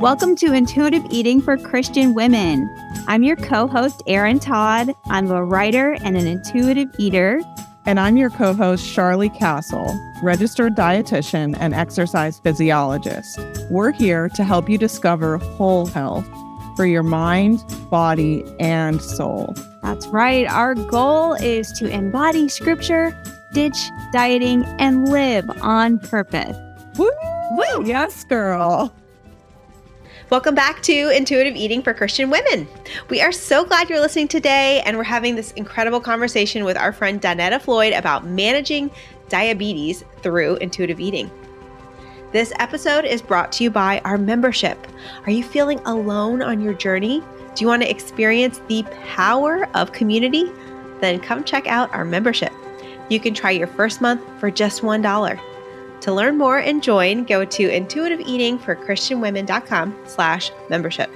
Welcome to Intuitive Eating for Christian Women. I'm your co host, Erin Todd. I'm a writer and an intuitive eater. And I'm your co host, Charlie Castle, registered dietitian and exercise physiologist. We're here to help you discover whole health for your mind, body, and soul. That's right. Our goal is to embody scripture, ditch dieting, and live on purpose. Woo! Woo! Yes, girl. Welcome back to Intuitive Eating for Christian Women. We are so glad you're listening today, and we're having this incredible conversation with our friend Donetta Floyd about managing diabetes through intuitive eating. This episode is brought to you by our membership. Are you feeling alone on your journey? Do you want to experience the power of community? Then come check out our membership. You can try your first month for just $1. To learn more and join, go to intuitiveeatingforchristianwomen.com slash membership.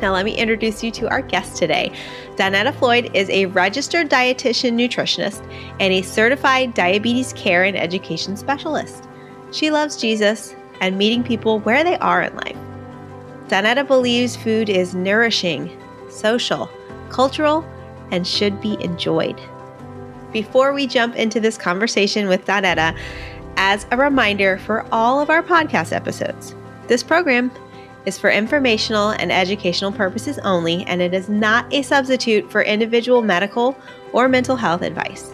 Now let me introduce you to our guest today. Donetta Floyd is a registered dietitian nutritionist and a certified diabetes care and education specialist. She loves Jesus and meeting people where they are in life. Donetta believes food is nourishing, social, cultural, and should be enjoyed. Before we jump into this conversation with Donetta, as a reminder for all of our podcast episodes, this program is for informational and educational purposes only, and it is not a substitute for individual medical or mental health advice.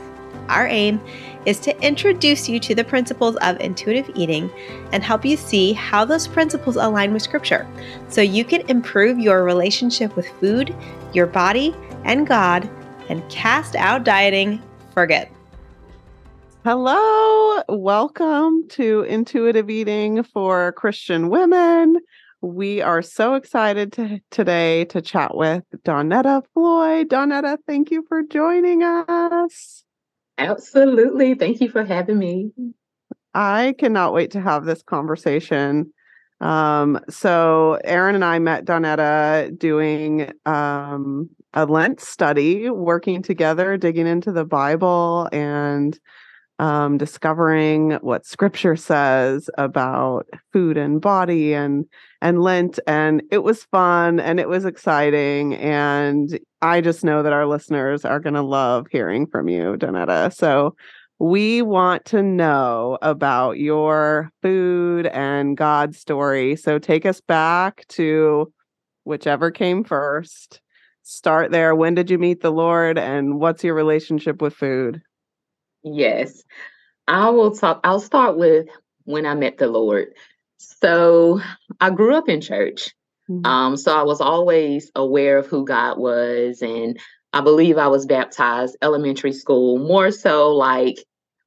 Our aim is to introduce you to the principles of intuitive eating and help you see how those principles align with Scripture so you can improve your relationship with food, your body, and God, and cast out dieting for good. Hello, welcome to Intuitive Eating for Christian Women. We are so excited to, today to chat with Donetta Floyd. Donetta, thank you for joining us. Absolutely. Thank you for having me. I cannot wait to have this conversation. Um, so Erin and I met Donetta doing um, a Lent study, working together, digging into the Bible and um, discovering what scripture says about food and body and and lent and it was fun and it was exciting and i just know that our listeners are going to love hearing from you donetta. So we want to know about your food and god story. So take us back to whichever came first. Start there. When did you meet the lord and what's your relationship with food Yes. I will talk, I'll start with when I met the Lord. So I grew up in church. Mm-hmm. Um, so I was always aware of who God was. And I believe I was baptized elementary school, more so like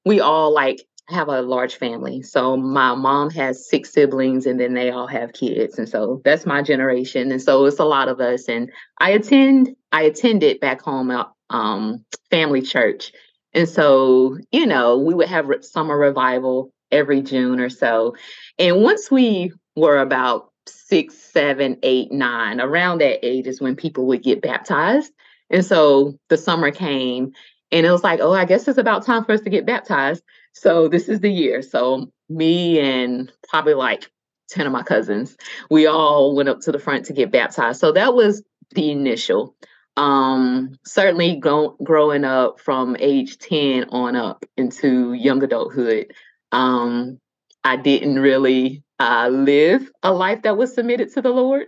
we all like have a large family. So my mom has six siblings and then they all have kids. And so that's my generation. And so it's a lot of us. And I attend, I attended back home um, family church. And so, you know, we would have summer revival every June or so. And once we were about six, seven, eight, nine, around that age is when people would get baptized. And so the summer came and it was like, oh, I guess it's about time for us to get baptized. So this is the year. So me and probably like 10 of my cousins, we all went up to the front to get baptized. So that was the initial um certainly go, growing up from age 10 on up into young adulthood um i didn't really uh, live a life that was submitted to the lord.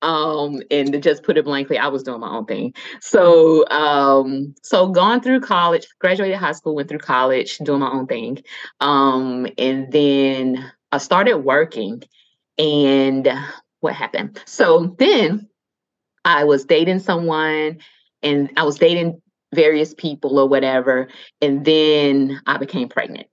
Um and to just put it blankly i was doing my own thing. So um so gone through college graduated high school went through college doing my own thing. Um and then i started working and what happened? So then I was dating someone and I was dating various people or whatever. And then I became pregnant.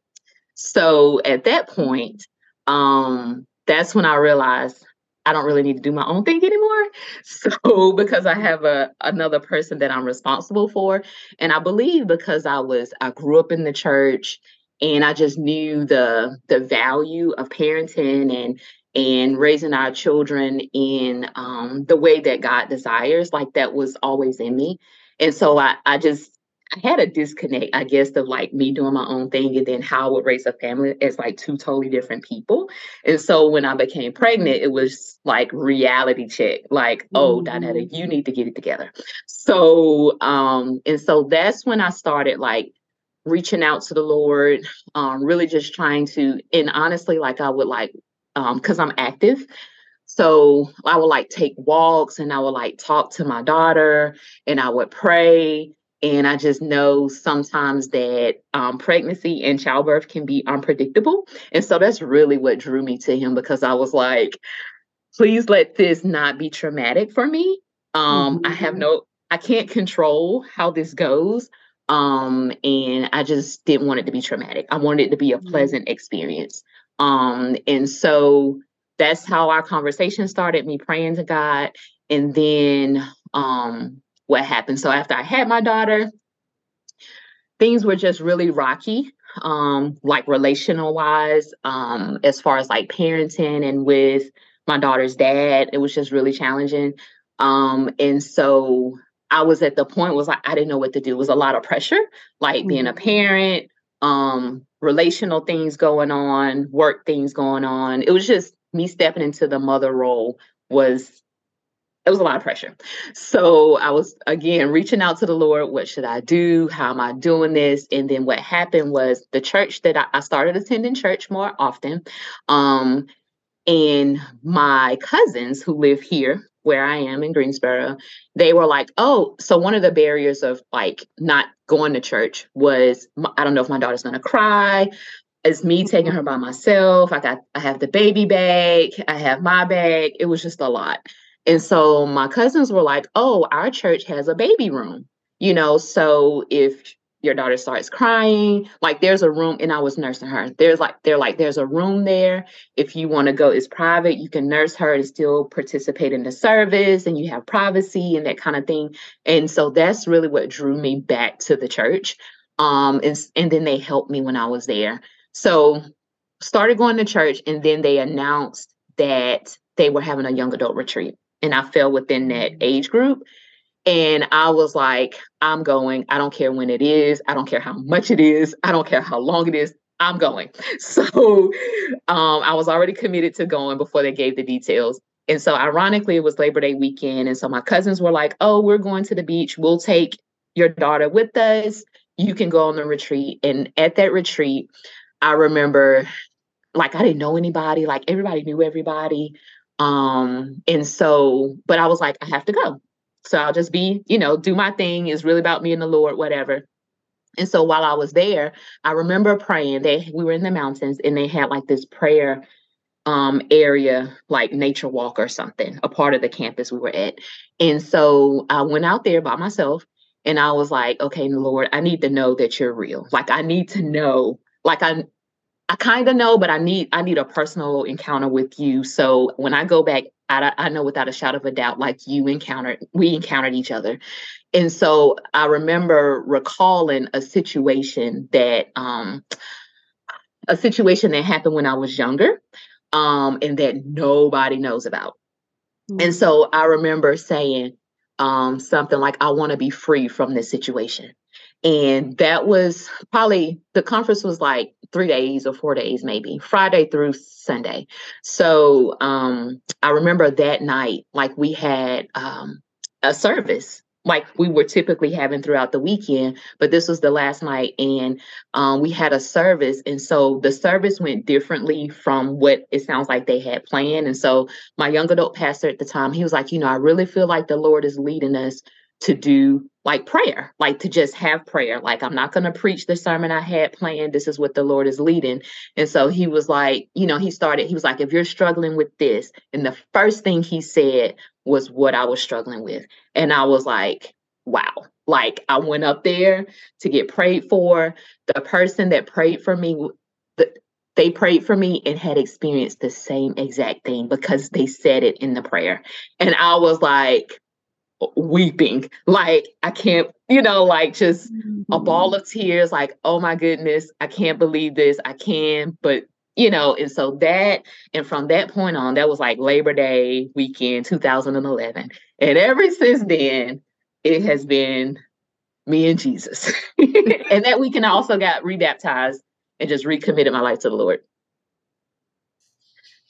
So at that point, um, that's when I realized I don't really need to do my own thing anymore. So because I have a another person that I'm responsible for. And I believe because I was I grew up in the church and I just knew the the value of parenting and and raising our children in um, the way that God desires, like that was always in me. And so I, I just I had a disconnect, I guess, of like me doing my own thing and then how I would raise a family as like two totally different people. And so when I became pregnant, it was like reality check, like, oh, Donetta, you need to get it together. So um, and so that's when I started like reaching out to the Lord, um, really just trying to, and honestly, like I would like, um, because I'm active. So I would like take walks and I would like talk to my daughter and I would pray and I just know sometimes that um, pregnancy and childbirth can be unpredictable. And so that's really what drew me to him because I was like, please let this not be traumatic for me. Um, mm-hmm. I have mm-hmm. no, I can't control how this goes. Um, and I just didn't want it to be traumatic. I wanted it to be a pleasant experience. Um, and so that's how our conversation started, me praying to God. And then um what happened. So after I had my daughter, things were just really rocky, um, like relational wise, um, as far as like parenting and with my daughter's dad. It was just really challenging. Um, and so I was at the point was like I didn't know what to do. It was a lot of pressure, like being a mm-hmm. parent, um, relational things going on, work things going on. It was just me stepping into the mother role was it was a lot of pressure. So I was again reaching out to the Lord. What should I do? How am I doing this? And then what happened was the church that I, I started attending church more often. Um, and my cousins who live here where I am in Greensboro, they were like, oh, so one of the barriers of like not going to church was I don't know if my daughter's gonna cry. It's me taking her by myself. I got I have the baby bag, I have my bag. It was just a lot. And so my cousins were like, oh, our church has a baby room, you know, so if your daughter starts crying, like there's a room, and I was nursing her. There's like, they're like, there's a room there. If you want to go, it's private. You can nurse her and still participate in the service, and you have privacy and that kind of thing. And so that's really what drew me back to the church. Um, and, and then they helped me when I was there. So started going to church, and then they announced that they were having a young adult retreat and I fell within that age group. And I was like, I'm going. I don't care when it is. I don't care how much it is. I don't care how long it is. I'm going. So um, I was already committed to going before they gave the details. And so, ironically, it was Labor Day weekend. And so my cousins were like, oh, we're going to the beach. We'll take your daughter with us. You can go on the retreat. And at that retreat, I remember like I didn't know anybody, like everybody knew everybody. Um, and so, but I was like, I have to go. So I'll just be, you know, do my thing. It's really about me and the Lord, whatever. And so while I was there, I remember praying. They we were in the mountains and they had like this prayer um area, like nature walk or something, a part of the campus we were at. And so I went out there by myself and I was like, okay, Lord, I need to know that you're real. Like I need to know, like I I kind of know, but I need I need a personal encounter with you. So when I go back, I, I know without a shadow of a doubt, like you encountered, we encountered each other. And so I remember recalling a situation that um a situation that happened when I was younger, um, and that nobody knows about. Mm-hmm. And so I remember saying um something like, I want to be free from this situation. And that was probably the conference was like three days or four days, maybe Friday through Sunday. So um, I remember that night, like we had um, a service like we were typically having throughout the weekend, but this was the last night, and um, we had a service, and so the service went differently from what it sounds like they had planned. And so my young adult pastor at the time, he was like, you know, I really feel like the Lord is leading us to do like prayer, like to just have prayer. Like, I'm not going to preach the sermon I had planned. This is what the Lord is leading. And so he was like, you know, he started, he was like, if you're struggling with this, and the first thing he said was what I was struggling with. And I was like, wow. Like, I went up there to get prayed for. The person that prayed for me, they prayed for me and had experienced the same exact thing because they said it in the prayer. And I was like, weeping like i can't you know like just mm-hmm. a ball of tears like oh my goodness i can't believe this i can but you know and so that and from that point on that was like labor day weekend 2011 and ever since then it has been me and Jesus. and that weekend I also got rebaptized and just recommitted my life to the Lord.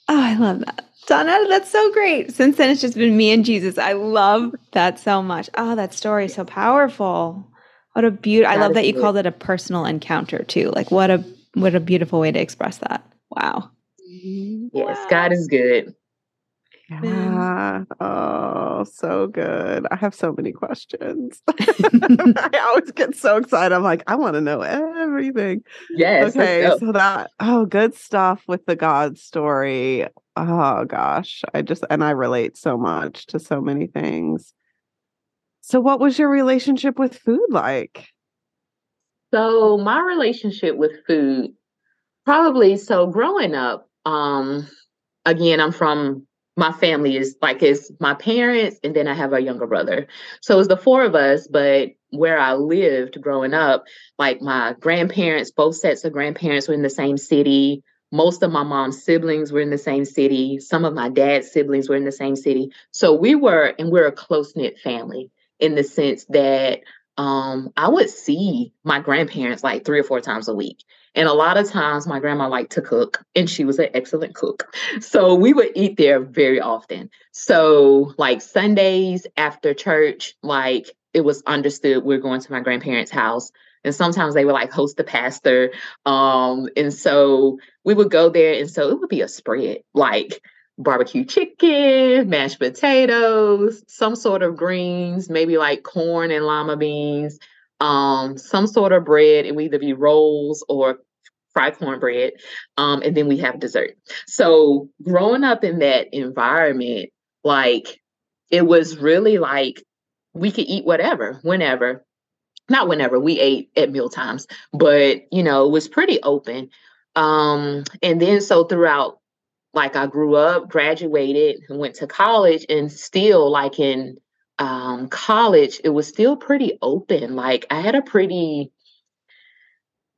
Oh, I love that. Donna, that's so great. Since then, it's just been me and Jesus. I love that so much. Oh, that story is so powerful. What a beautiful! I love that you good. called it a personal encounter too. Like what a what a beautiful way to express that. Wow. Mm-hmm. Yes, wow. God is good. Yeah. Oh, so good. I have so many questions. I always get so excited. I'm like, I want to know everything. Yes. Okay. So that, oh, good stuff with the God story. Oh, gosh. I just, and I relate so much to so many things. So, what was your relationship with food like? So, my relationship with food, probably so growing up, um, again, I'm from my family is like it's my parents and then I have a younger brother. So it's the four of us, but where I lived growing up, like my grandparents, both sets of grandparents were in the same city. Most of my mom's siblings were in the same city. Some of my dad's siblings were in the same city. So we were, and we're a close knit family in the sense that um, I would see my grandparents like three or four times a week. And a lot of times my grandma liked to cook and she was an excellent cook. So we would eat there very often. So like Sundays after church, like it was understood we we're going to my grandparents' house. And sometimes they would like host the pastor. Um, and so we would go there. And so it would be a spread like barbecue chicken, mashed potatoes, some sort of greens, maybe like corn and lima beans, um, some sort of bread. It would either be rolls or fried cornbread. Um, and then we have dessert. So growing up in that environment, like it was really like we could eat whatever, whenever. Not whenever we ate at meal times, but you know, it was pretty open. Um, and then so throughout like I grew up, graduated, and went to college, and still like in um, college, it was still pretty open. Like I had a pretty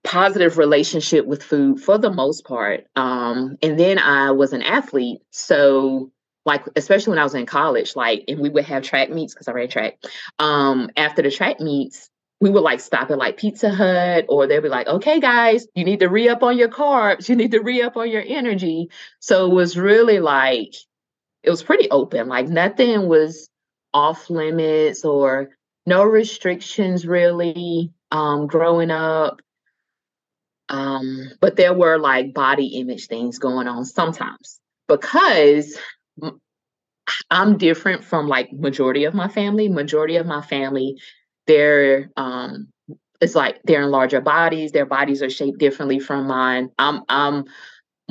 positive relationship with food for the most part. Um, and then I was an athlete, so like especially when I was in college, like and we would have track meets because I ran track. Um, after the track meets, we would like stop at like Pizza Hut, or they'd be like, okay, guys, you need to re up on your carbs, you need to re up on your energy. So it was really like, it was pretty open. Like nothing was off limits or no restrictions really um, growing up. Um, but there were like body image things going on sometimes. Because I'm different from like majority of my family. Majority of my family they're um it's like they're in larger bodies. Their bodies are shaped differently from mine. I'm i'm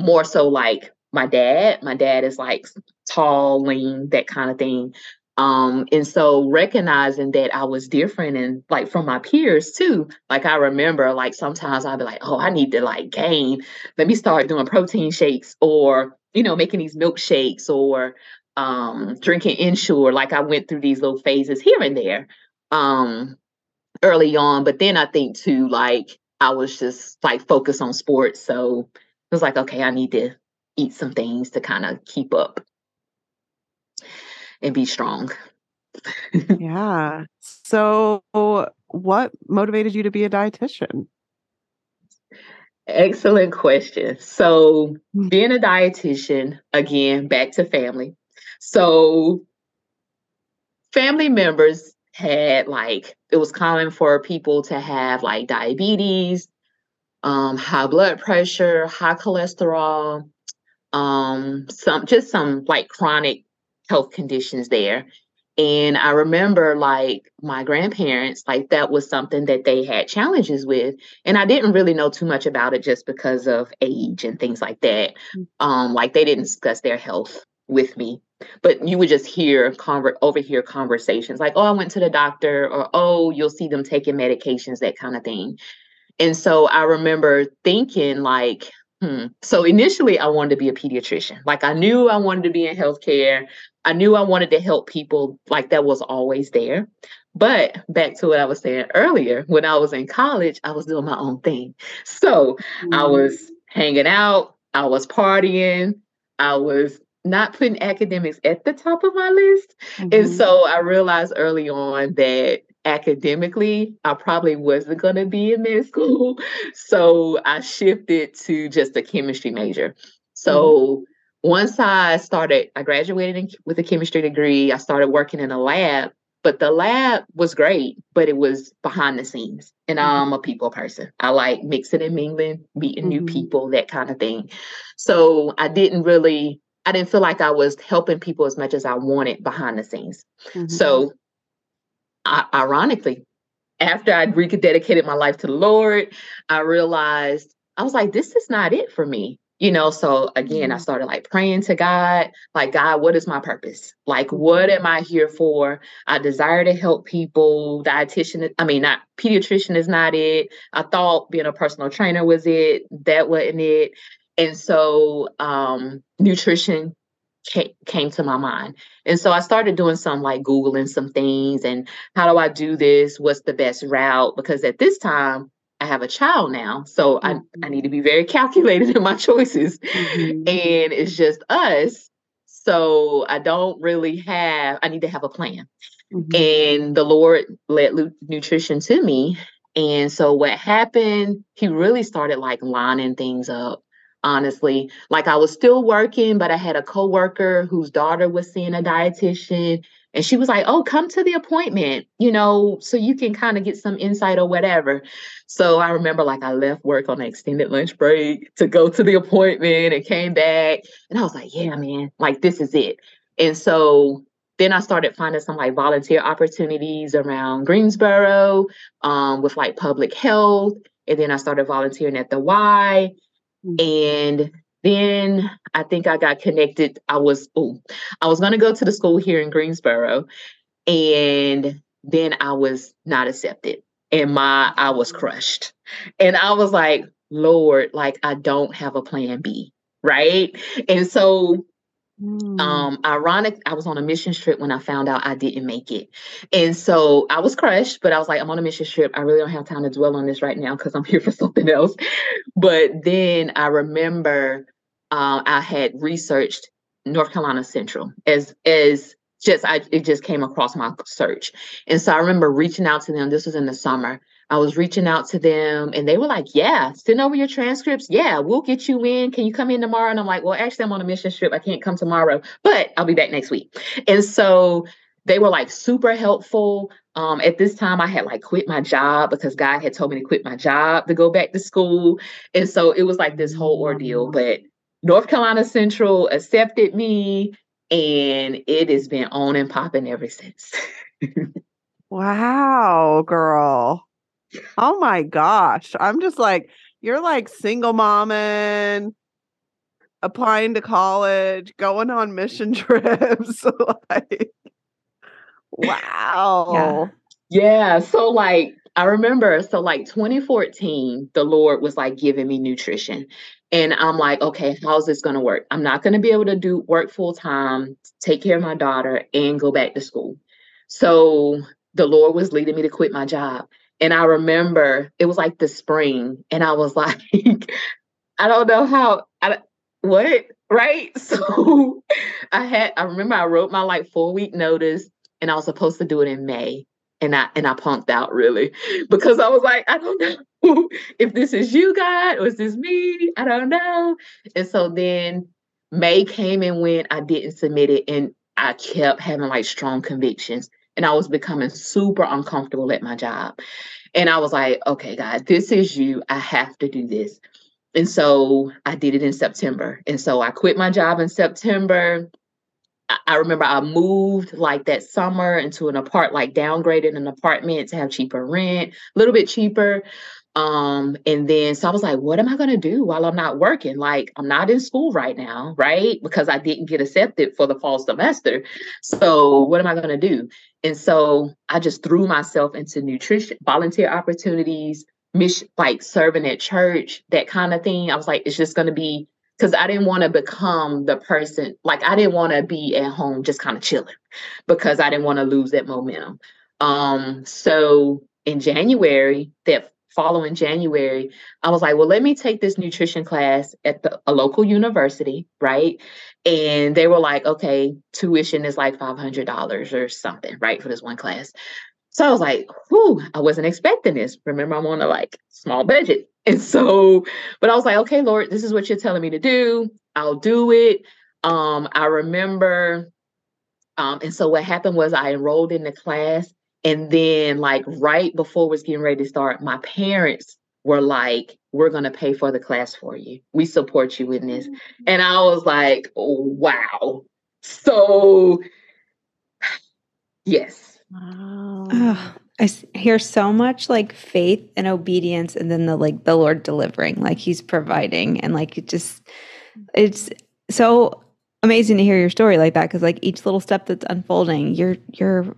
more so like my dad. My dad is like tall lean that kind of thing um and so recognizing that i was different and like from my peers too like i remember like sometimes i'd be like oh i need to like gain let me start doing protein shakes or you know making these milkshakes or um drinking Ensure like i went through these little phases here and there um early on but then i think too like i was just like focused on sports so it was like okay i need to eat some things to kind of keep up and be strong. Yeah. So what motivated you to be a dietitian? Excellent question. So hmm. being a dietitian again back to family. So family members had like it was common for people to have like diabetes, um, high blood pressure, high cholesterol, um, some just some like chronic health conditions there. And I remember like my grandparents, like that was something that they had challenges with. And I didn't really know too much about it just because of age and things like that. Mm. Um, like they didn't discuss their health with me but you would just hear conver- overhear conversations like oh i went to the doctor or oh you'll see them taking medications that kind of thing and so i remember thinking like hmm so initially i wanted to be a pediatrician like i knew i wanted to be in healthcare i knew i wanted to help people like that was always there but back to what i was saying earlier when i was in college i was doing my own thing so mm-hmm. i was hanging out i was partying I was not putting academics at the top of my list. Mm-hmm. And so I realized early on that academically, I probably wasn't going to be in med school. So I shifted to just a chemistry major. So mm-hmm. Once I started, I graduated in, with a chemistry degree. I started working in a lab, but the lab was great, but it was behind the scenes. And mm-hmm. I'm a people person. I like mixing and mingling, meeting mm-hmm. new people, that kind of thing. So I didn't really I didn't feel like I was helping people as much as I wanted behind the scenes. Mm-hmm. So I, ironically, after I'd rededicated my life to the Lord, I realized I was like, this is not it for me. You know, so again, I mm-hmm. started like praying to God, like, God, what is my purpose? Like, what am I here for? I desire to help people. Dietitian, I mean, not pediatrician is not it. I thought being a personal trainer was it. That wasn't it. And so, um, nutrition came to my mind. And so I started doing some like Googling some things and how do I do this? What's the best route? Because at this time, I have a child now. So mm-hmm. I, I mm-hmm. need to be very calculated in my choices. Mm-hmm. And it's just us. So I don't really have, I need to have a plan. Mm-hmm. And the Lord led nutrition to me. And so what happened, he really started like lining things up honestly. Like I was still working, but I had a coworker whose daughter was seeing a dietitian. And she was like, Oh, come to the appointment, you know, so you can kind of get some insight or whatever. So I remember like I left work on an extended lunch break to go to the appointment and came back. And I was like, Yeah, man, like this is it. And so then I started finding some like volunteer opportunities around Greensboro um, with like public health. And then I started volunteering at the Y. And then I think I got connected. I was oh, I was gonna go to the school here in Greensboro, and then I was not accepted. And my I was crushed. And I was like, Lord, like I don't have a plan B. Right. And so Mm. Um, ironic, I was on a mission trip when I found out I didn't make it. And so I was crushed, but I was like, I'm on a mission trip. I really don't have time to dwell on this right now because I'm here for something else. But then I remember uh, I had researched North Carolina Central as as just I it just came across my search. And so I remember reaching out to them. This was in the summer I was reaching out to them and they were like, Yeah, send over your transcripts. Yeah, we'll get you in. Can you come in tomorrow? And I'm like, Well, actually, I'm on a mission trip. I can't come tomorrow, but I'll be back next week. And so they were like super helpful. Um, at this time, I had like quit my job because God had told me to quit my job to go back to school. And so it was like this whole ordeal. But North Carolina Central accepted me, and it has been on and popping ever since. wow, girl. Oh my gosh. I'm just like, you're like single momming, applying to college, going on mission trips. like, wow. Yeah. yeah. So, like, I remember, so like 2014, the Lord was like giving me nutrition. And I'm like, okay, how's this going to work? I'm not going to be able to do work full time, take care of my daughter, and go back to school. So the Lord was leading me to quit my job. And I remember it was like the spring, and I was like, I don't know how, I, what, right? So I had, I remember I wrote my like four week notice, and I was supposed to do it in May. And I and I punked out really because I was like, I don't know if this is you, God, or is this me? I don't know. And so then May came and went. I didn't submit it, and I kept having like strong convictions and I was becoming super uncomfortable at my job. And I was like, okay, God, this is you. I have to do this. And so I did it in September. And so I quit my job in September. I remember I moved like that summer into an apart, like downgraded an apartment to have cheaper rent, a little bit cheaper. Um, and then so I was like, what am I gonna do while I'm not working? Like, I'm not in school right now, right? Because I didn't get accepted for the fall semester. So what am I gonna do? And so I just threw myself into nutrition, volunteer opportunities, mission, like serving at church, that kind of thing. I was like, it's just gonna be because I didn't want to become the person, like I didn't want to be at home just kind of chilling because I didn't want to lose that momentum. Um, so in January, that following January, I was like, well, let me take this nutrition class at the, a local university, right? And they were like, okay, tuition is like $500 or something, right, for this one class. So I was like, whew, I wasn't expecting this. Remember, I'm on a like small budget. And so, but I was like, okay, Lord, this is what you're telling me to do. I'll do it. Um, I remember, um, and so what happened was I enrolled in the class, and then like right before it was getting ready to start, my parents were like, we're going to pay for the class for you. We support you in this. And I was like, oh, wow. So, yes. Wow. Oh, I hear so much like faith and obedience, and then the like the Lord delivering, like He's providing, and like it just, it's so amazing to hear your story like that because like each little step that's unfolding, you're you're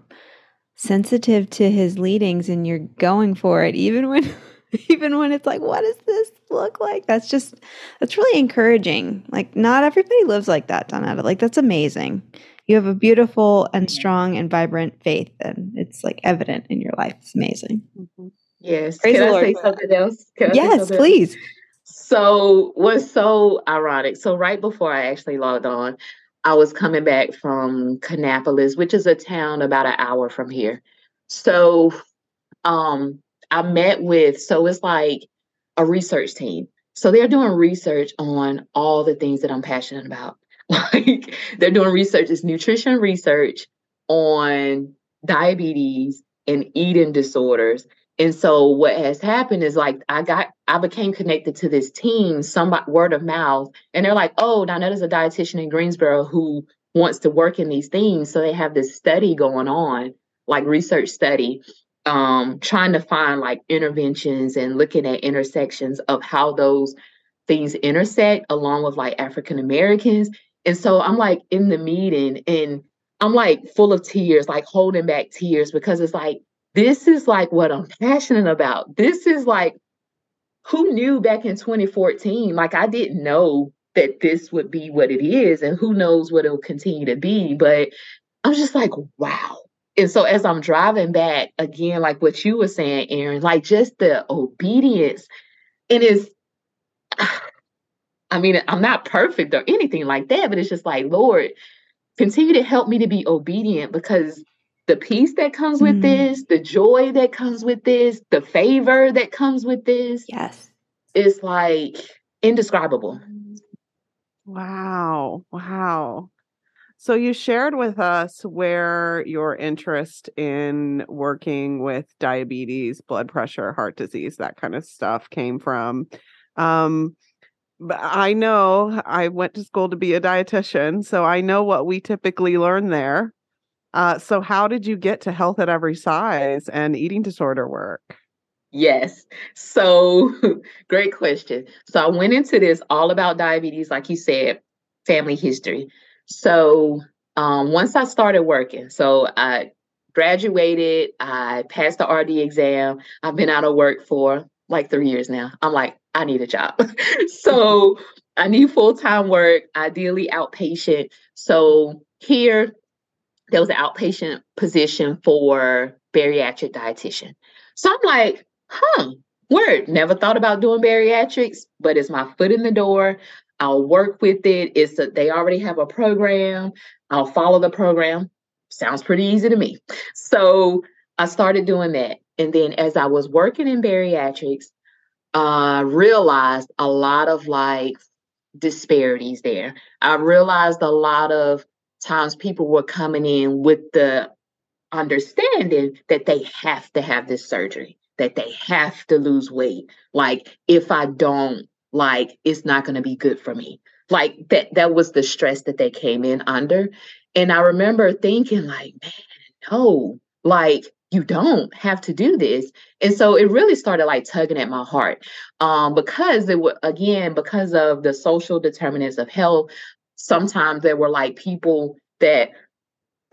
sensitive to His leadings and you're going for it, even when even when it's like, what does this look like? That's just, that's really encouraging. Like, not everybody lives like that, Donetta. Like, that's amazing. You have a beautiful and strong and vibrant faith, and it's like evident in your life. It's amazing. Mm-hmm. Yes. Praise Can I Lord. say something else? yes, something please. Else? So, what's so ironic? So, right before I actually logged on, I was coming back from Kannapolis, which is a town about an hour from here. So, um, I met with, so it's like a research team. So they're doing research on all the things that I'm passionate about. Like they're doing research, it's nutrition research on diabetes and eating disorders. And so what has happened is like I got I became connected to this team, somebody word of mouth, and they're like, oh, now there's a dietitian in Greensboro who wants to work in these things. So they have this study going on, like research study um, trying to find like interventions and looking at intersections of how those things intersect along with like African Americans. And so I'm like in the meeting and I'm like full of tears, like holding back tears because it's like, this is like what I'm passionate about. This is like, who knew back in 2014? Like, I didn't know that this would be what it is, and who knows what it'll continue to be. But I'm just like, wow, and so as I'm driving back again, like what you were saying, Erin, like just the obedience, And it is. I mean, I'm not perfect or anything like that, but it's just like, Lord, continue to help me to be obedient because the peace that comes with mm. this, the joy that comes with this, the favor that comes with this, yes, is like indescribable. Wow. Wow. So you shared with us where your interest in working with diabetes, blood pressure, heart disease, that kind of stuff came from. Um, but I know I went to school to be a dietitian, so I know what we typically learn there. Uh, so how did you get to health at every size and eating disorder work? Yes. So, great question. So, I went into this all about diabetes, like you said, family history. So um, once I started working, so I graduated, I passed the RD exam. I've been out of work for like three years now. I'm like, I need a job. so I need full time work, ideally outpatient. So here, there was an outpatient position for bariatric dietitian. So I'm like, huh, word. Never thought about doing bariatrics, but it's my foot in the door. I'll work with it. It's a, they already have a program. I'll follow the program. Sounds pretty easy to me. So I started doing that. And then as I was working in bariatrics, uh, realized a lot of like disparities there. I realized a lot of times people were coming in with the understanding that they have to have this surgery, that they have to lose weight. Like, if I don't, like it's not going to be good for me like that that was the stress that they came in under and i remember thinking like man no like you don't have to do this and so it really started like tugging at my heart um because it was again because of the social determinants of health sometimes there were like people that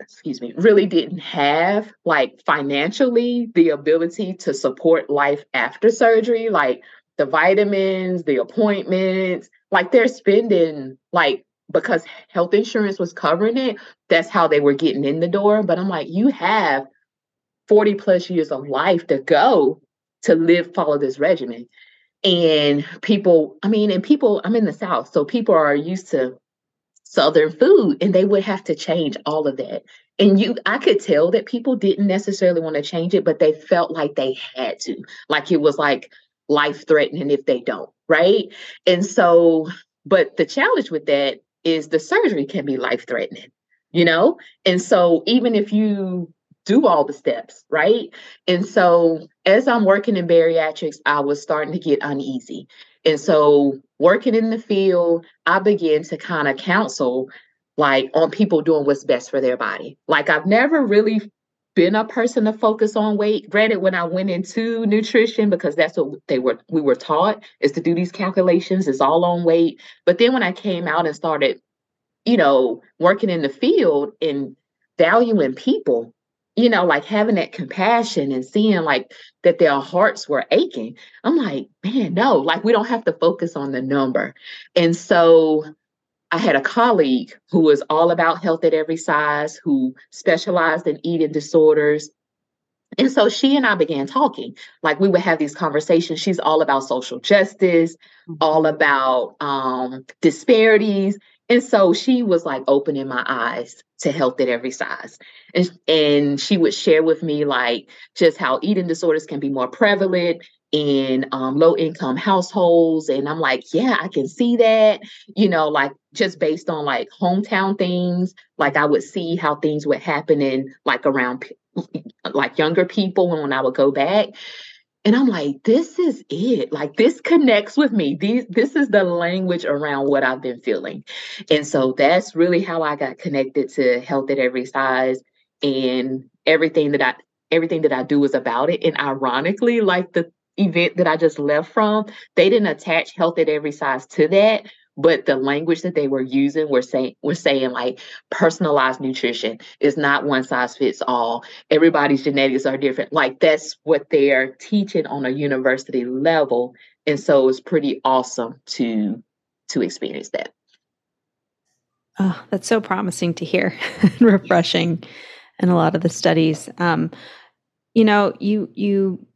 excuse me really didn't have like financially the ability to support life after surgery like the vitamins, the appointments, like they're spending like because health insurance was covering it, that's how they were getting in the door. But I'm like, you have 40 plus years of life to go to live, follow this regimen. And people, I mean, and people, I'm in the South, so people are used to Southern food and they would have to change all of that. and you I could tell that people didn't necessarily want to change it, but they felt like they had to. Like it was like life threatening if they don't, right? And so, but the challenge with that is the surgery can be life threatening, you know? And so even if you do all the steps, right? And so as I'm working in bariatrics, I was starting to get uneasy. And so working in the field, I began to kind of counsel like on people doing what's best for their body. Like I've never really been a person to focus on weight. Granted, when I went into nutrition, because that's what they were we were taught is to do these calculations, it's all on weight. But then when I came out and started, you know, working in the field and valuing people, you know, like having that compassion and seeing like that their hearts were aching. I'm like, man, no, like we don't have to focus on the number. And so I had a colleague who was all about health at every size, who specialized in eating disorders. And so she and I began talking. Like we would have these conversations. She's all about social justice, mm-hmm. all about um, disparities. And so she was like opening my eyes to health at every size. And, and she would share with me like just how eating disorders can be more prevalent in um, low income households. And I'm like, yeah, I can see that, you know, like just based on like hometown things, like I would see how things would happen in like around like younger people when, when I would go back. And I'm like, this is it. Like this connects with me. These this is the language around what I've been feeling. And so that's really how I got connected to health at every size and everything that I everything that I do is about it. And ironically, like the event that I just left from, they didn't attach health at every size to that, but the language that they were using were saying were saying like personalized nutrition is not one size fits all. Everybody's genetics are different. Like that's what they're teaching on a university level. And so it's pretty awesome to to experience that. Oh, that's so promising to hear and refreshing in a lot of the studies. Um, you know, you you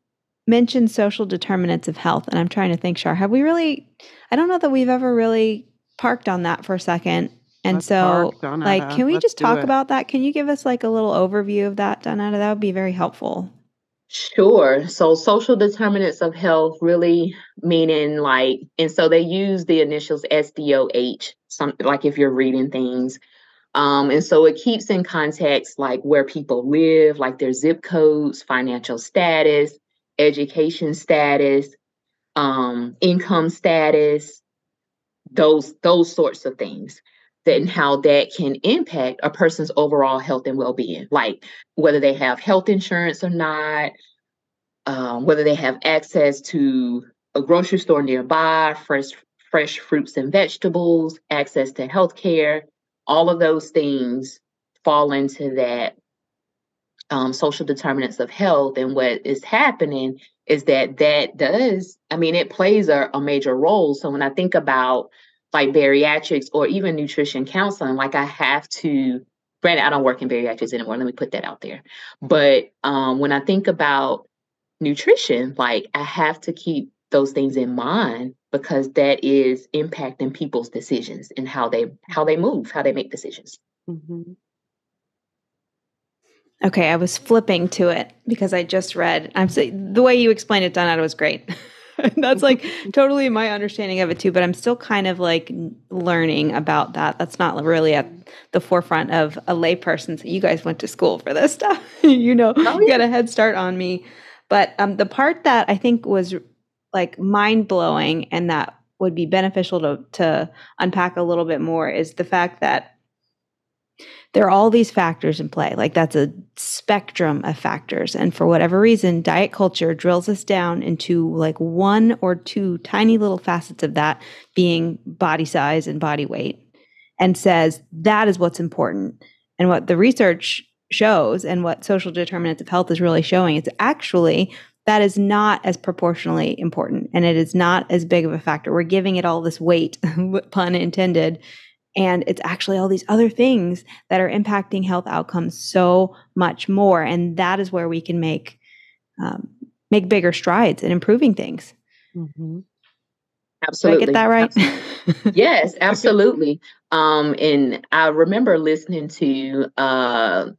mentioned social determinants of health, and I'm trying to think, Shar, have we really? I don't know that we've ever really parked on that for a second. And Let's so, like, can we Let's just talk about that? Can you give us like a little overview of that, Donetta? That would be very helpful. Sure. So, social determinants of health really meaning like, and so they use the initials SDOH, something like if you're reading things. Um, and so it keeps in context like where people live, like their zip codes, financial status, education status, um, income status, those those sorts of things. Then how that can impact a person's overall health and well-being, like whether they have health insurance or not, um, whether they have access to a grocery store nearby, fresh fresh fruits and vegetables, access to health care, all of those things fall into that um, social determinants of health. And what is happening is that that does, I mean, it plays a, a major role. So when I think about like bariatrics or even nutrition counseling, like I have to, granted, I don't work in bariatrics anymore. Let me put that out there. But um, when I think about nutrition, like I have to keep those things in mind because that is impacting people's decisions and how they how they move, how they make decisions. Mm-hmm. Okay, I was flipping to it because I just read. I'm saying the way you explained it, Donetta, was great. That's like totally my understanding of it too, but I'm still kind of like learning about that. That's not really at the forefront of a layperson. So you guys went to school for this stuff. you know, oh, yeah. you got a head start on me. But um, the part that I think was like mind blowing and that would be beneficial to to unpack a little bit more is the fact that there are all these factors in play. Like that's a spectrum of factors. And for whatever reason, diet culture drills us down into like one or two tiny little facets of that being body size and body weight and says that is what's important. And what the research shows and what social determinants of health is really showing is actually that is not as proportionally important and it is not as big of a factor. We're giving it all this weight, pun intended, and it's actually all these other things that are impacting health outcomes so much more. And that is where we can make um, make bigger strides in improving things. Mm-hmm. Absolutely. Did I get that right? Absolutely. yes, absolutely. Um, and I remember listening to uh,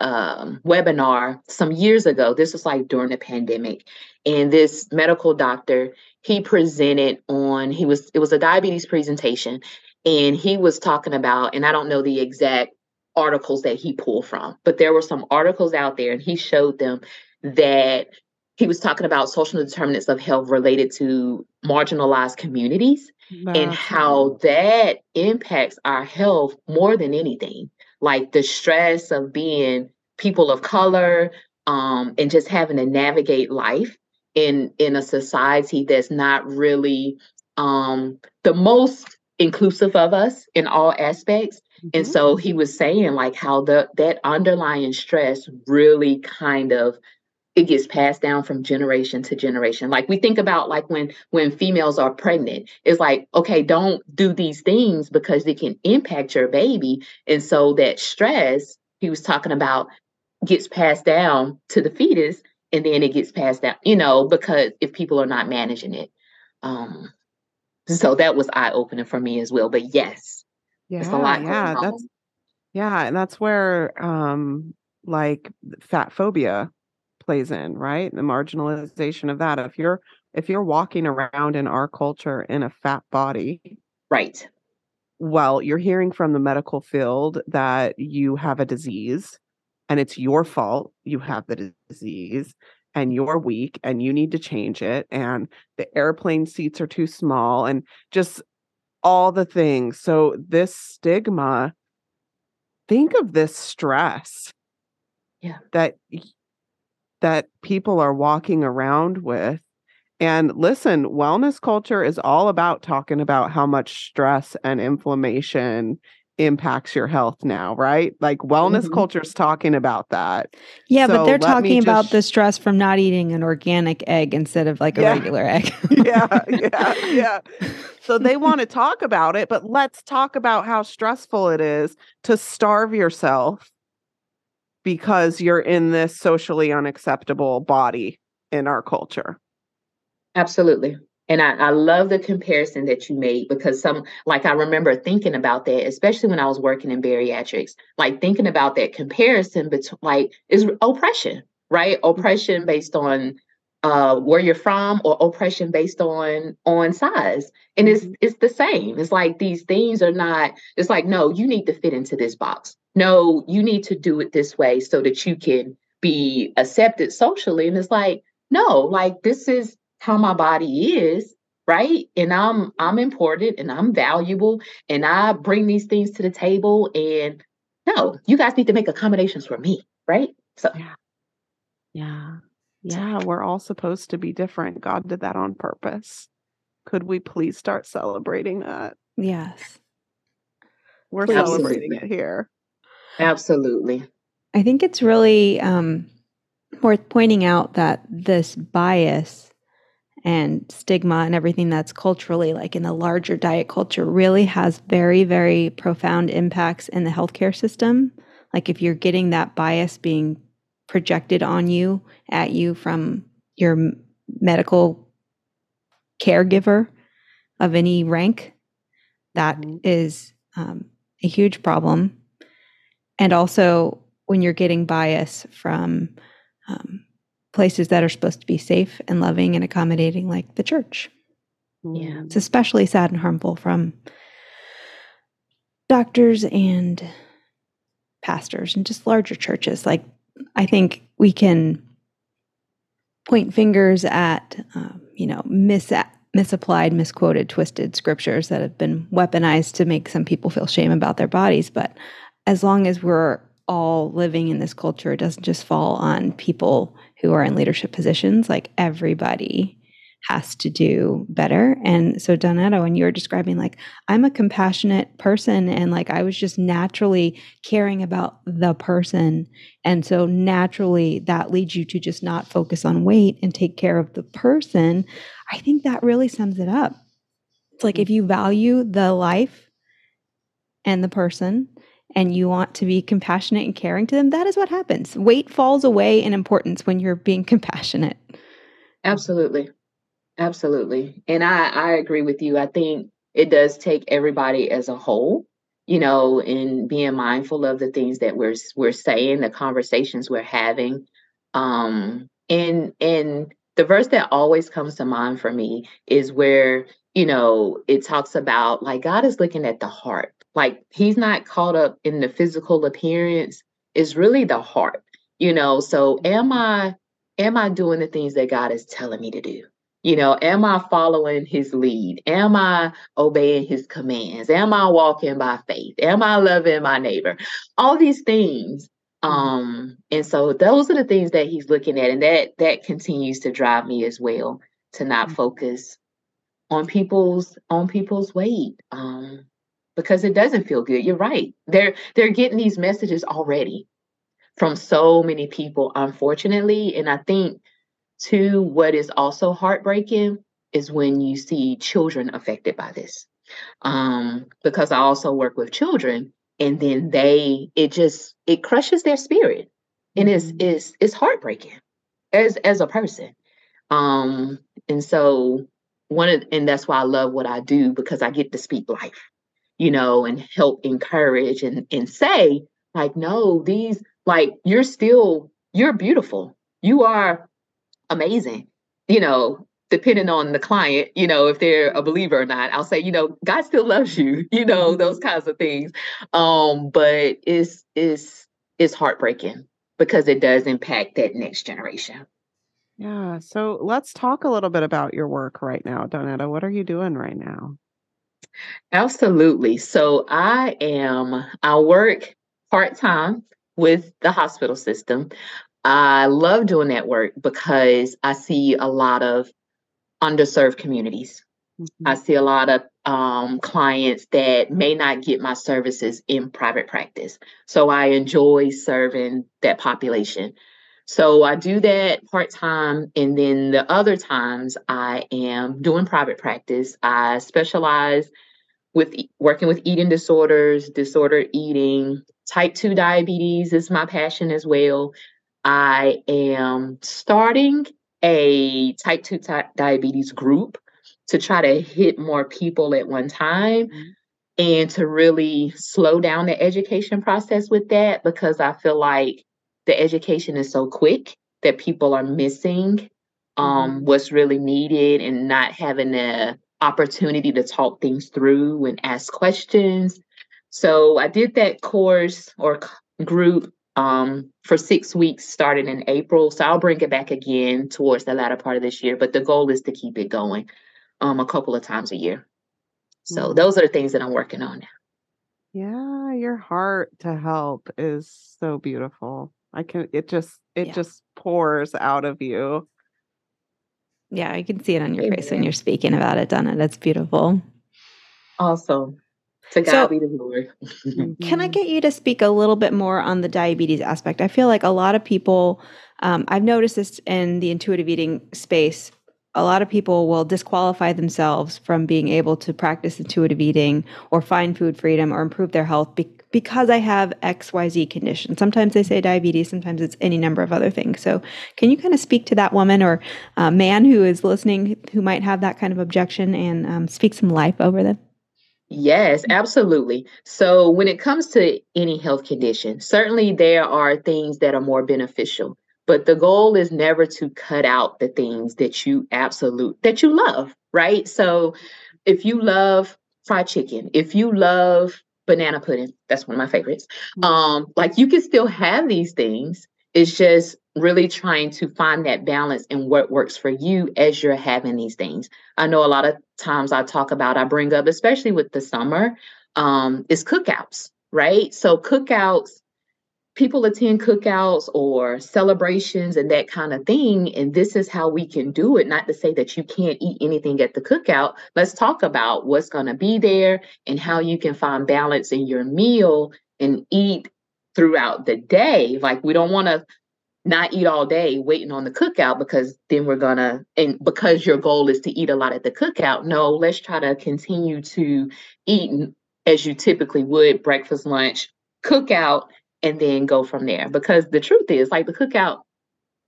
um, webinar some years ago. This was like during the pandemic, and this medical doctor he presented on he was it was a diabetes presentation, and he was talking about and I don't know the exact articles that he pulled from, but there were some articles out there, and he showed them that he was talking about social determinants of health related to marginalized communities and how that impacts our health more than anything. Like the stress of being people of color um, and just having to navigate life in in a society that's not really um, the most inclusive of us in all aspects. Mm-hmm. and so he was saying like how the that underlying stress really kind of it gets passed down from generation to generation. Like we think about like when when females are pregnant it's like okay don't do these things because they can impact your baby. And so that stress he was talking about gets passed down to the fetus and then it gets passed down you know because if people are not managing it. Um so that was eye-opening for me as well but yes yeah yeah that's yeah and that's where um like fat phobia plays in, right? The marginalization of that. If you're if you're walking around in our culture in a fat body, right. Well, you're hearing from the medical field that you have a disease and it's your fault you have the disease and you're weak and you need to change it and the airplane seats are too small and just all the things. So this stigma think of this stress yeah that that people are walking around with. And listen, wellness culture is all about talking about how much stress and inflammation impacts your health now, right? Like wellness mm-hmm. culture is talking about that. Yeah, so but they're talking about the stress from not eating an organic egg instead of like a yeah. regular egg. yeah, yeah, yeah. So they want to talk about it, but let's talk about how stressful it is to starve yourself because you're in this socially unacceptable body in our culture. Absolutely. And I, I, love the comparison that you made because some, like, I remember thinking about that, especially when I was working in bariatrics, like thinking about that comparison between, like, is oppression, right? Oppression based on uh, where you're from or oppression based on on size and it's mm-hmm. it's the same it's like these things are not it's like no you need to fit into this box no you need to do it this way so that you can be accepted socially and it's like no like this is how my body is right and i'm i'm important and i'm valuable and i bring these things to the table and no you guys need to make accommodations for me right so yeah yeah yeah, we're all supposed to be different. God did that on purpose. Could we please start celebrating that? Yes. We're please. celebrating it here. Absolutely. I think it's really um, worth pointing out that this bias and stigma and everything that's culturally like in the larger diet culture really has very very profound impacts in the healthcare system like if you're getting that bias being projected on you at you from your medical caregiver of any rank that mm-hmm. is um, a huge problem and also when you're getting bias from um, places that are supposed to be safe and loving and accommodating like the church. Yeah. It's especially sad and harmful from doctors and pastors and just larger churches. Like I think we can point fingers at, um, you know, mis- misapplied, misquoted, twisted scriptures that have been weaponized to make some people feel shame about their bodies. But as long as we're all living in this culture, it doesn't just fall on people who are in leadership positions. Like everybody has to do better. And so, Donetta, when you were describing, like, I'm a compassionate person and like I was just naturally caring about the person. And so, naturally, that leads you to just not focus on weight and take care of the person. I think that really sums it up. It's like if mm. you value the life and the person, and you want to be compassionate and caring to them, that is what happens. Weight falls away in importance when you're being compassionate. Absolutely. Absolutely. And I, I agree with you. I think it does take everybody as a whole you know, in being mindful of the things that we're we're saying, the conversations we're having. Um, and and the verse that always comes to mind for me is where you know it talks about like God is looking at the heart. Like He's not caught up in the physical appearance. It's really the heart. You know. So am I am I doing the things that God is telling me to do? You know, am I following his lead? Am I obeying his commands? Am I walking by faith? Am I loving my neighbor? All these things. Mm-hmm. Um, and so those are the things that he's looking at, and that that continues to drive me as well to not mm-hmm. focus on people's on people's weight. Um, because it doesn't feel good. You're right. They're they're getting these messages already from so many people, unfortunately. And I think to what is also heartbreaking is when you see children affected by this. Um, because I also work with children and then they it just it crushes their spirit and it's mm-hmm. it's it's heartbreaking as as a person. Um, and so one of and that's why I love what I do because I get to speak life, you know, and help encourage and and say, like, no, these like you're still you're beautiful. You are amazing. You know, depending on the client, you know, if they're a believer or not, I'll say, you know, God still loves you, you know, mm-hmm. those kinds of things. Um, but it's it's it's heartbreaking because it does impact that next generation. Yeah. So let's talk a little bit about your work right now, Donetta. What are you doing right now? Absolutely. So I am, I work part time with the hospital system. I love doing that work because I see a lot of underserved communities. Mm-hmm. I see a lot of um, clients that may not get my services in private practice. So I enjoy serving that population. So I do that part time. And then the other times I am doing private practice. I specialize with working with eating disorders, disordered eating, type 2 diabetes is my passion as well. I am starting a type 2 ty- diabetes group to try to hit more people at one time mm-hmm. and to really slow down the education process with that because I feel like the education is so quick that people are missing um, mm-hmm. what's really needed and not having the opportunity to talk things through and ask questions. So I did that course or group um, for six weeks starting in April. So I'll bring it back again towards the latter part of this year. But the goal is to keep it going um, a couple of times a year. So mm-hmm. those are the things that I'm working on now. Yeah, your heart to help is so beautiful. I can it just it yeah. just pours out of you. Yeah, I can see it on your Amen. face when you're speaking about it, Donna. That's beautiful. Awesome. To God so, be the glory. can I get you to speak a little bit more on the diabetes aspect? I feel like a lot of people, um, I've noticed this in the intuitive eating space. A lot of people will disqualify themselves from being able to practice intuitive eating or find food freedom or improve their health be- because I have XYZ condition. Sometimes they say diabetes, sometimes it's any number of other things. So, can you kind of speak to that woman or uh, man who is listening who might have that kind of objection and um, speak some life over them? Yes, absolutely. So, when it comes to any health condition, certainly there are things that are more beneficial, but the goal is never to cut out the things that you absolute that you love, right? So, if you love fried chicken, if you love banana pudding, that's one of my favorites. Mm-hmm. Um, like you can still have these things. It's just really trying to find that balance and what works for you as you're having these things. I know a lot of times I talk about, I bring up, especially with the summer, um, is cookouts, right? So cookouts, people attend cookouts or celebrations and that kind of thing. And this is how we can do it. Not to say that you can't eat anything at the cookout. Let's talk about what's going to be there and how you can find balance in your meal and eat throughout the day. Like we don't want to not eat all day waiting on the cookout because then we're gonna and because your goal is to eat a lot at the cookout no let's try to continue to eat as you typically would breakfast lunch cookout and then go from there because the truth is like the cookout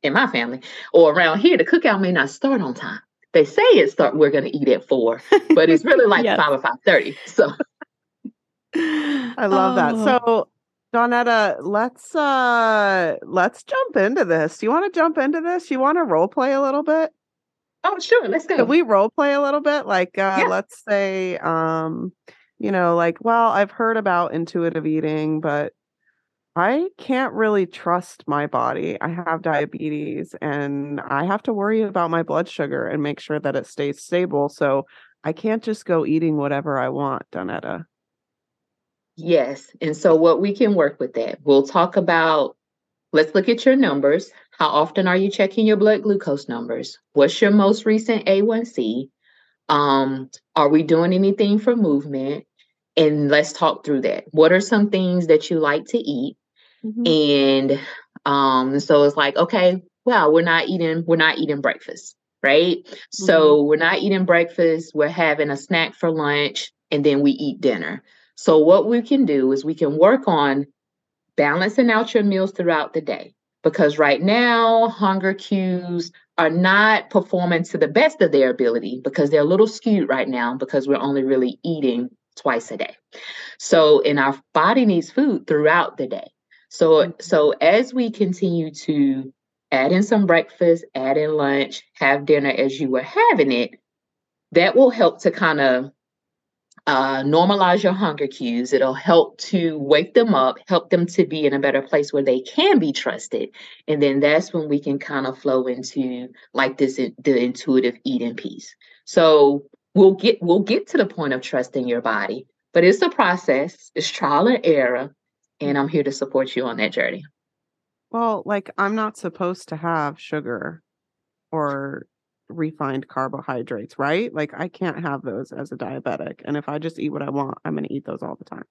in my family or around here the cookout may not start on time they say it start we're going to eat at four but it's really like yes. five or five thirty so I love that. Oh. So, Donetta, let's uh let's jump into this. Do you want to jump into this? You want to role play a little bit? Oh, sure. Let's go. Could we role play a little bit? Like uh Yeah. let's say um you know, like well, I've heard about intuitive eating, but I can't really trust my body. I have diabetes and I have to worry about my blood sugar and make sure that it stays stable. So I can't just go eating whatever I want, Donetta. Yes. And so what we can work with that, we'll talk about let's look at your numbers. How often are you checking your blood glucose numbers? What's your most recent A1C? Um, are we doing anything for movement? And let's talk through that. What are some things that you like to eat? And um, so it's like, okay, well, we're not eating, we're not eating breakfast, right? So we're not eating breakfast, we're having a snack for lunch, and then we eat dinner. So what we can do is we can work on balancing out your meals throughout the day. Because right now, hunger cues are not performing to the best of their ability because they're a little skewed right now because we're only really eating twice a day. So, and our body needs food throughout the day. So, Mhm. so as we continue to add in some breakfast, add in lunch, have dinner as you were having it, that will help to kind of uh, normalize your hunger cues. It'll help to wake them up, help them to be in a better place where they can be trusted, and then that's when we can kind of flow into like this the intuitive eating piece. So we'll get we'll get to the point of trusting your body, but it's a process. It's trial and error, and I'm here to support you on that journey. Well, like I'm not supposed to have sugar or refined carbohydrates, right? Like I can't have those as a diabetic. And if I just eat what I want, I'm going to eat those all the time.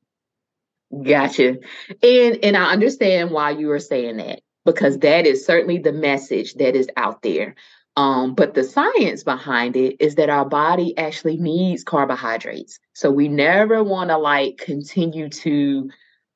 Gotcha. And and I understand why you are saying that because that is certainly the message that is out there. Um, but the science behind it is that our body actually needs carbohydrates. So we never want to like continue to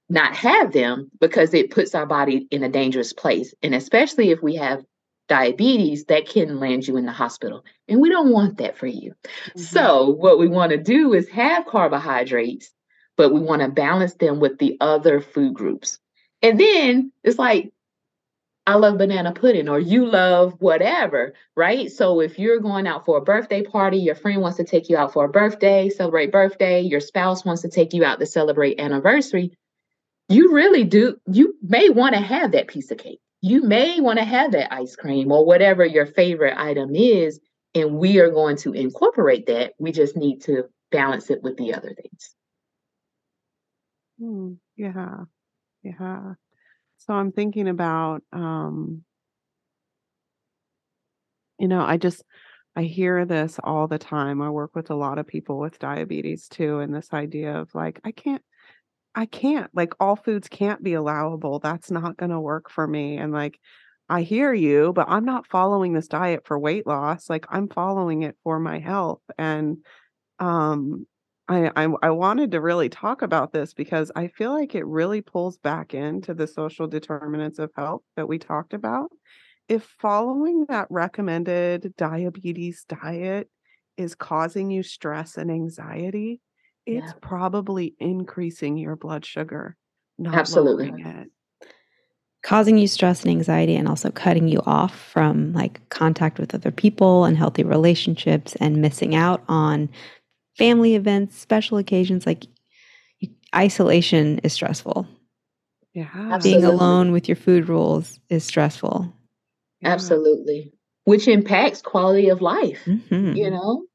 not have them because it puts our body in a dangerous place. And especially if we have diabetes, that can land you in the hospital. And we don't want that for you. Mm-hmm. So, what we want to do is have carbohydrates, but we want to balance them with the other food groups. And then it's like, I love banana pudding, or you love whatever, right? So, if you're going out for a birthday party, your friend wants to take you out for a birthday, celebrate birthday, your spouse wants to take you out to celebrate anniversary, you really do, you may want to have that piece of cake. You may want to have that ice cream or whatever your favorite item is and we are going to incorporate that. We just need to balance it with the other things. Hmm, yeah. Yeah. So I'm thinking about um you know, I just I hear this all the time. I work with a lot of people with diabetes too and this idea of like I can't I can't like all foods can't be allowable. That's not going to work for me and like I hear you, but I'm not following this diet for weight loss. Like I'm following it for my health and um I, I I wanted to really talk about this because I feel like it really pulls back into the social determinants of health that we talked about. If following that recommended diabetes diet is causing you stress and anxiety, it's Yeah. probably increasing your blood sugar, not Absolutely. lowering it. causing you stress and anxiety and also cutting you off from like contact with other people and healthy relationships and missing out on family events special occasions like isolation is stressful Yeah. being alone with your food rules is stressful yeah. Absolutely. Which impacts quality of life, Mhm. you know?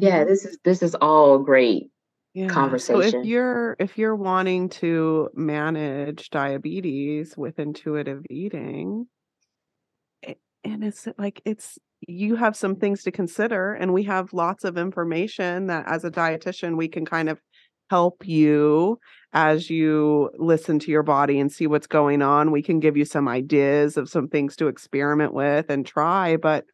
Yeah, Mhm. this is this is all great. Yeah. So conversation. if you're if you're wanting to manage diabetes with intuitive eating, it, and it's like it's you have some things to consider, and we have lots of information that as a dietitian we can kind of help you as you listen to your body and see what's going on. We can give you some ideas of some things to experiment with and try, but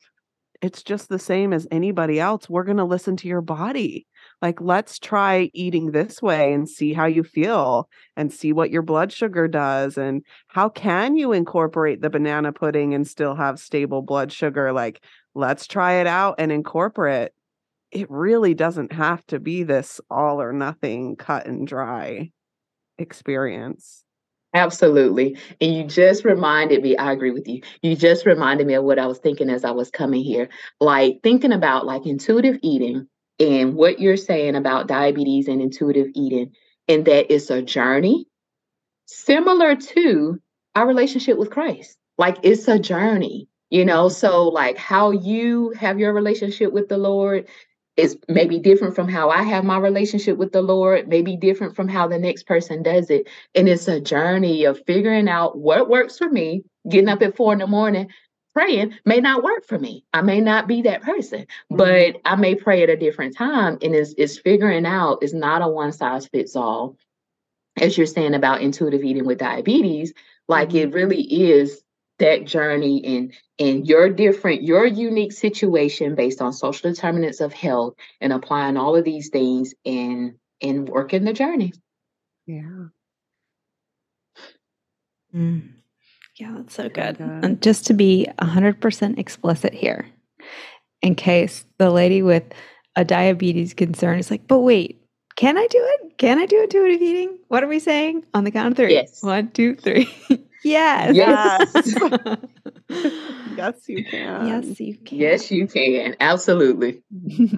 it's just the same as anybody else. We're going to listen to your body. Like, let's try eating this way and see how you feel and see what your blood sugar does. And how can you incorporate the banana pudding and still have stable blood sugar? Like, let's try it out and incorporate it really doesn't have to be this all or nothing cut and dry experience. Absolutely. And you just reminded me, I agree with you. You just reminded me of what I was thinking as I was coming here. Like thinking about like intuitive eating and what you're saying about diabetes and intuitive eating, and that it's a journey similar to our relationship with Christ. Like it's a journey, you know. So, like how you have your relationship with the Lord is maybe different from how I have my relationship with the Lord, maybe different from how the next person does it. And it's a journey of figuring out what works for me, getting up at four in the morning, praying may not work for me. I may not be that person, mm-hmm. but I may pray at a different time. And it's, it's figuring out is not a one size fits all. As you're saying about intuitive eating with diabetes, like mm-hmm. it really is that journey and and your different your unique situation based on social determinants of health and applying all of these things in in working the journey. Yeah. Mm. yeah that's so good. and just to be 100% explicit here in case the lady with a diabetes concern is like but wait can I do it? Can I do intuitive eating? What are we saying? On the count of three. Yes. One, two, three. Yes. Yes. yes, you can. Yes, you can. Yes, you can. Absolutely.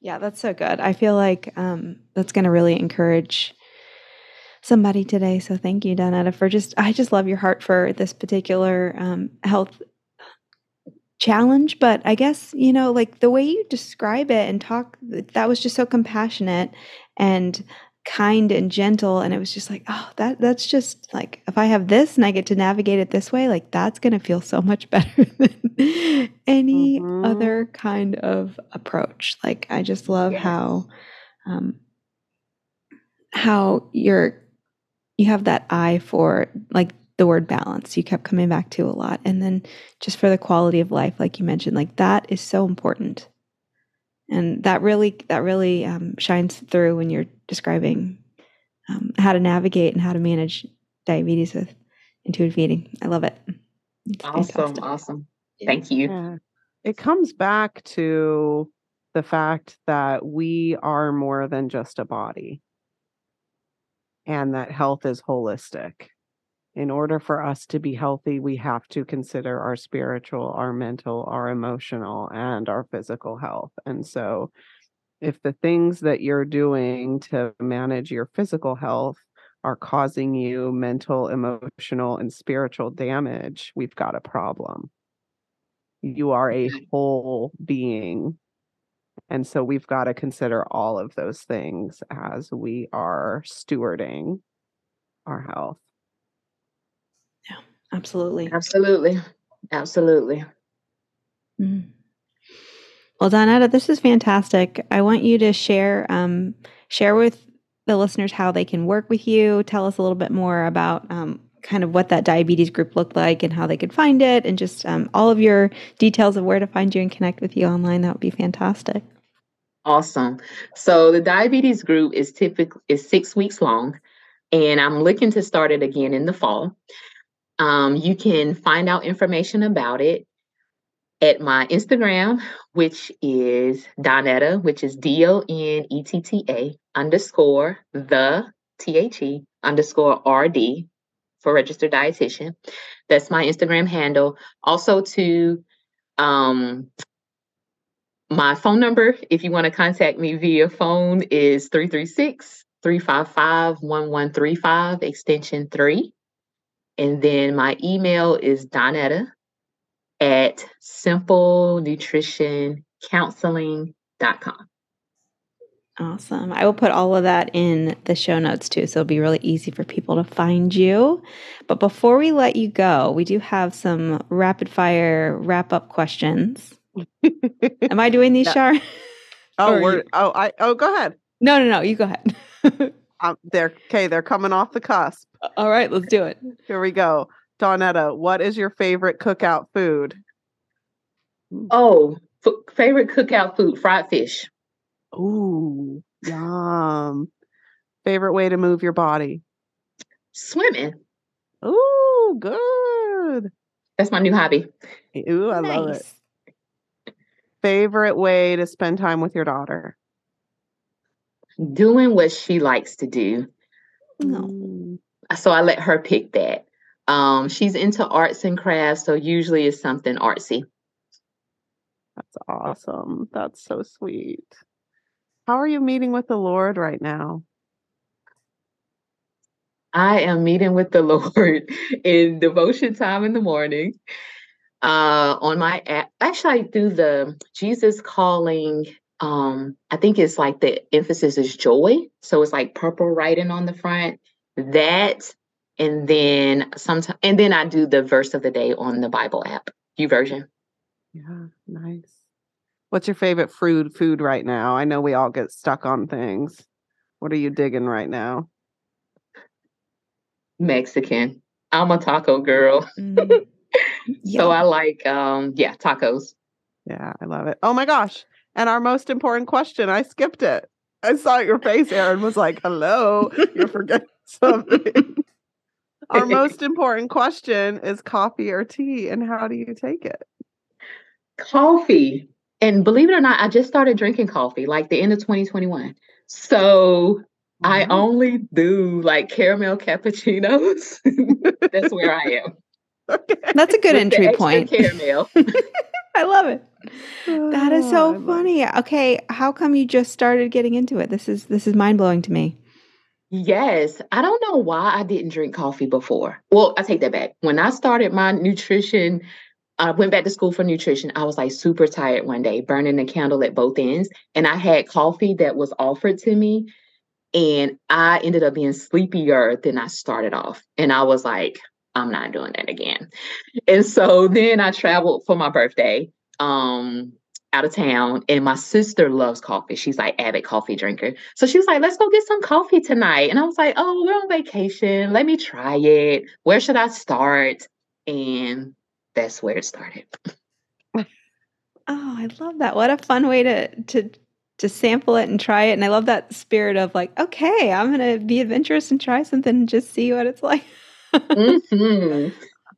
yeah, that's so good. I feel like um, that's going to really encourage somebody today. So thank you, Donetta, for just, I just love your heart for this particular um, health challenge. But I guess, you know, like the way you describe it and talk, that was just so compassionate. And kind and gentle and it was just like oh that that's just like if i have this and i get to navigate it this way like that's going to feel so much better than any mm-hmm. other kind of approach like i just love yes. how um how you're you have that eye for like the word balance you kept coming back to a lot and then just for the quality of life like you mentioned like that is so important and that really that really um, shines through when you're describing um, how to navigate and how to manage diabetes with intuitive eating. I love it. It's awesome, fantastic. awesome. Thank you. Yeah. It comes back to the fact that we are more than just a body and that health is holistic in order for us to be healthy, we have to consider our spiritual, our mental, our emotional, and our physical health. And so, if the things that you're doing to manage your physical health are causing you mental, emotional, and spiritual damage, we've got a problem. You are a whole being. And so we've got to consider all of those things as we are stewarding our health. Absolutely. Absolutely. Absolutely. Mm. Well, Donetta, this is fantastic. I want you to share um, share with the listeners how they can work with you. Tell us a little bit more about um, kind of what that diabetes group looked like and how they could find it, and just um, all of your details of where to find you and connect with you online. That would be fantastic. Awesome. So the diabetes group is typically is six weeks long, and I'm looking to start it again in the fall. Um, you can find out information about it at my Instagram, which is Donetta, which is D O N E T T A underscore the T H E underscore R D for registered dietitian. That's my Instagram handle. Also, to um, my phone number, if you want to contact me via phone, is 336 355 1135, extension 3. And then my email is Donetta at simplenutritioncounseling.com. Awesome. I will put all of that in the show notes too. So it'll be really easy for people to find you. But before we let you go, we do have some rapid fire wrap up questions. Am I doing these, Shar? Oh, we're, oh, I, oh, go ahead. No, no, no. You go ahead. um, they're okay. They're coming off the cusp. All right, let's do it. Here we go. Donetta, what is your favorite cookout food? Oh, f- favorite cookout food, fried fish. Ooh, yum. Favorite way to move your body? Swimming. Ooh, good. That's my new hobby. Ooh, I nice. love it. favorite way to spend time with your daughter? Doing what she likes to do. No. Mm, So I let her pick that. Um, she's into arts and crafts, so usually it's something artsy. That's awesome. That's so sweet. How are you meeting with the Lord right now? I am meeting with the Lord in devotion time in the morning. Uh, on my app, actually, I do the Jesus calling. Um, I think it's like the emphasis is joy, so it's like purple writing on the front. That, and then sometimes, and then I do the verse of the day on the Bible app, YouVersion. Yeah, nice. What's your favorite food food right now? I know we all get stuck on things. What are you digging right now? Mexican. I'm a taco girl, Mm. so I like um, yeah, tacos. Yeah, I love it. Oh my gosh. And our most important question, I skipped it. I saw your face, Erin was like, hello, you're forgetting something. our most important question is coffee or tea, and how do you take it? coffee. And believe it or not, I just started drinking coffee like the end of 2021. So I Mhm. only do like caramel cappuccinos. That's where I am. Okay. That's a good With entry point. Caramel. I love it. That is Oh, I so love- funny. Okay, how come you just started getting into it? This is this is mind blowing to me. yes. I don't know why I didn't drink coffee before. Well, I take that back. When I started my nutrition, I went back to school for nutrition. I was like super tired one day, burning the candle at both ends. And I had coffee that was offered to me. And I ended up being sleepier than I started off. And I was like, I'm not doing that again. And so then I traveled for my birthday um out of town and my sister loves coffee. She's like avid coffee drinker. So she was like, let's go get some coffee tonight. And I was like, oh, we're on vacation. Let me try it. Where should I start? And that's where it started. Oh, I love that. What a fun way to to to sample it and try it. And I love that spirit of like, okay, I'm gonna be adventurous and try something and just see what it's like. Mhm.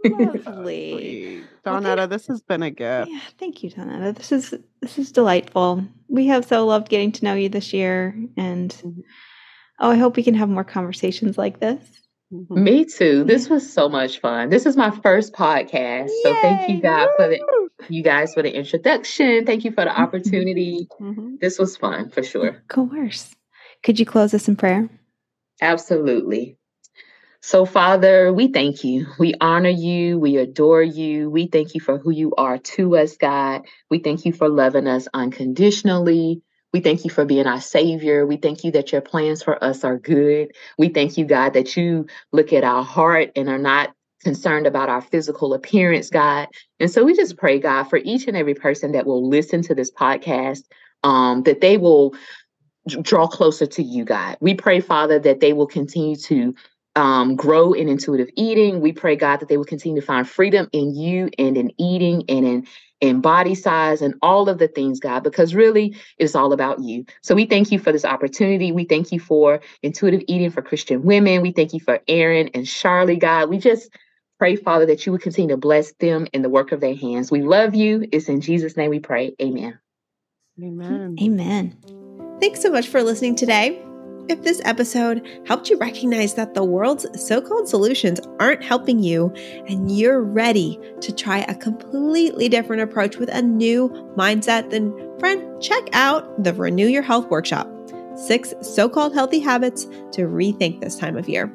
Lovely. Sweet. Well, thank- Donetta, this has been a gift. Yeah, thank you, Donetta. This is this is delightful. We have so loved getting to know you this year, and Mhm. oh, I hope we can have more conversations like this. Mhm. Me too. This was so much fun. This is my first podcast. So thank you Yay! God for the you guys for the introduction. Thank you for the opportunity. Mhm. This was fun for sure. Of course. Could you close us in prayer? Absolutely. So, Father, we thank you. We honor you. We adore you. We thank you for who you are to us, God. We thank you for loving us unconditionally. We thank you for being our Savior. We thank you that your plans for us are good. We thank you, God, that you look at our heart and are not concerned about our physical appearance, God. And so we just pray, God, for each and every person that will listen to this podcast, um, that they will draw closer to you, God. We pray, Father, that they will continue to um, grow in intuitive eating. We pray, God, that they will continue to find freedom in you and in eating and in in body size and all of the things, God, because really it's all about you. So we thank you for this opportunity. We thank you for intuitive eating for Christian women. We thank you for Erin and Charlie, God. We just pray, Father, that you would continue to bless them in the work of their hands. We love you. It's in Jesus' name we pray. Amen. Amen. Amen. Thanks so much for listening today. If this episode helped you recognize that the world's so called solutions aren't helping you and you're ready to try a completely different approach with a new mindset, then friend, check out the Renew Your Health Workshop Six So Called Healthy Habits to Rethink This Time of Year.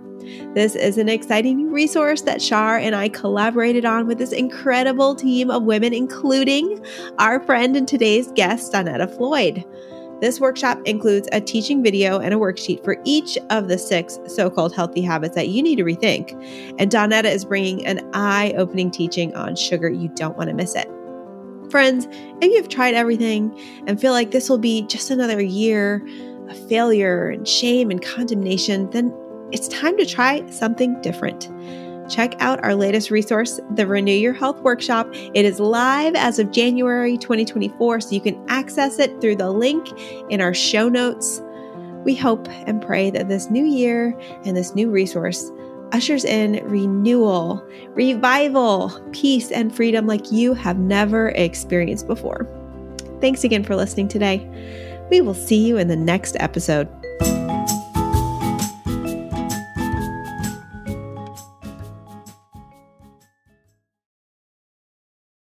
This is an exciting resource that Shar and I collaborated on with this incredible team of women, including our friend and today's guest, Donetta Floyd. This workshop includes a teaching video and a worksheet for each of the six so called healthy habits that you need to rethink. And Donetta is bringing an eye opening teaching on sugar. You don't want to miss it. Friends, if you've tried everything and feel like this will be just another year of failure and shame and condemnation, then it's time to try something different. Check out our latest resource, the Renew Your Health Workshop. It is live as of January 2024, so you can access it through the link in our show notes. We hope and pray that this new year and this new resource ushers in renewal, revival, peace, and freedom like you have never experienced before. Thanks again for listening today. We will see you in the next episode.